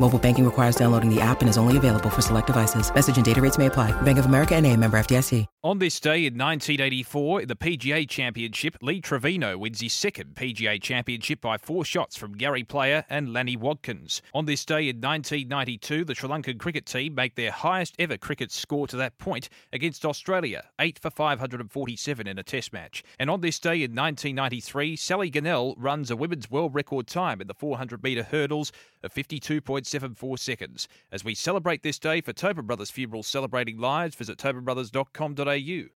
Mobile banking requires downloading the app and is only available for select devices. Message and data rates may apply. Bank of America and a member FDIC. On this day in 1984, in the PGA Championship, Lee Trevino wins his second PGA Championship by four shots from Gary Player and Lanny Wadkins. On this day in 1992, the Sri Lankan cricket team make their highest ever cricket score to that point against Australia, 8 for 547 in a test match. And on this day in 1993, Sally Gunnell runs a women's world record time in the 400 metre hurdles of 52.74 seconds. As we celebrate this day for Tobin Brothers Funerals Celebrating Lives, visit tobinbrothers.com.au.